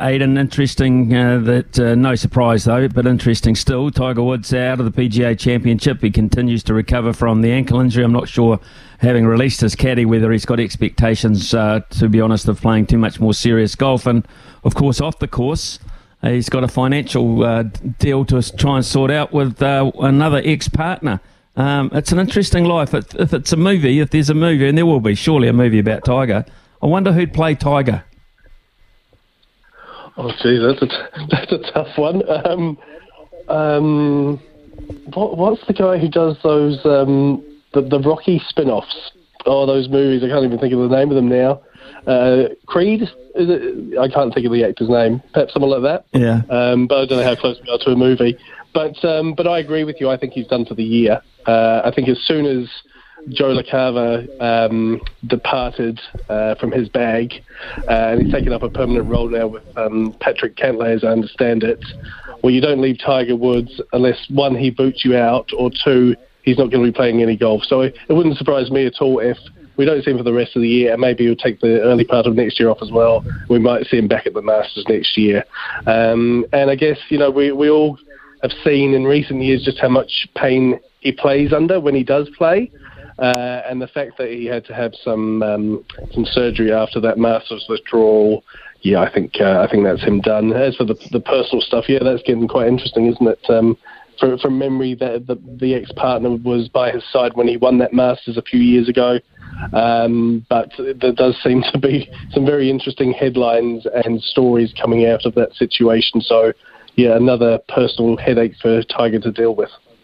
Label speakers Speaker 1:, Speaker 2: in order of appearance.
Speaker 1: Aiden, interesting uh, that uh, no surprise though, but interesting still. Tiger Woods out of the PGA Championship. He continues to recover from the ankle injury. I'm not sure, having released his caddy, whether he's got expectations, uh, to be honest, of playing too much more serious golf. And of course, off the course, he's got a financial uh, deal to try and sort out with uh, another ex-partner. Um, it's an interesting life. If, if it's a movie, if there's a movie, and there will be surely a movie about Tiger, I wonder who'd play Tiger.
Speaker 2: Oh, gee, that's a, that's a tough one. Um, um, what, what's the guy who does those um, the, the Rocky spin-offs? Oh, those movies. I can't even think of the name of them now. Uh, Creed? Is it? I can't think of the actor's name. Perhaps someone like that.
Speaker 1: Yeah.
Speaker 2: Um, but I don't know how close we are to a movie. But um, but I agree with you. I think he's done for the year. Uh, I think as soon as Joe LaCava um, departed uh, from his bag, uh, and he's taken up a permanent role now with um, Patrick Cantlay, as I understand it. Well, you don't leave Tiger Woods unless one he boots you out, or two he's not going to be playing any golf. So it, it wouldn't surprise me at all if we don't see him for the rest of the year, and maybe he'll take the early part of next year off as well. We might see him back at the Masters next year. Um, and I guess you know we we all have seen in recent years just how much pain he plays under when he does play. Uh, and the fact that he had to have some um, some surgery after that Masters withdrawal, yeah, I think uh, I think that's him done. As for the the personal stuff, yeah, that's getting quite interesting, isn't it? Um, from, from memory, that the, the ex partner was by his side when he won that Masters a few years ago. Um, but there does seem to be some very interesting headlines and stories coming out of that situation. So, yeah, another personal headache for Tiger to deal with.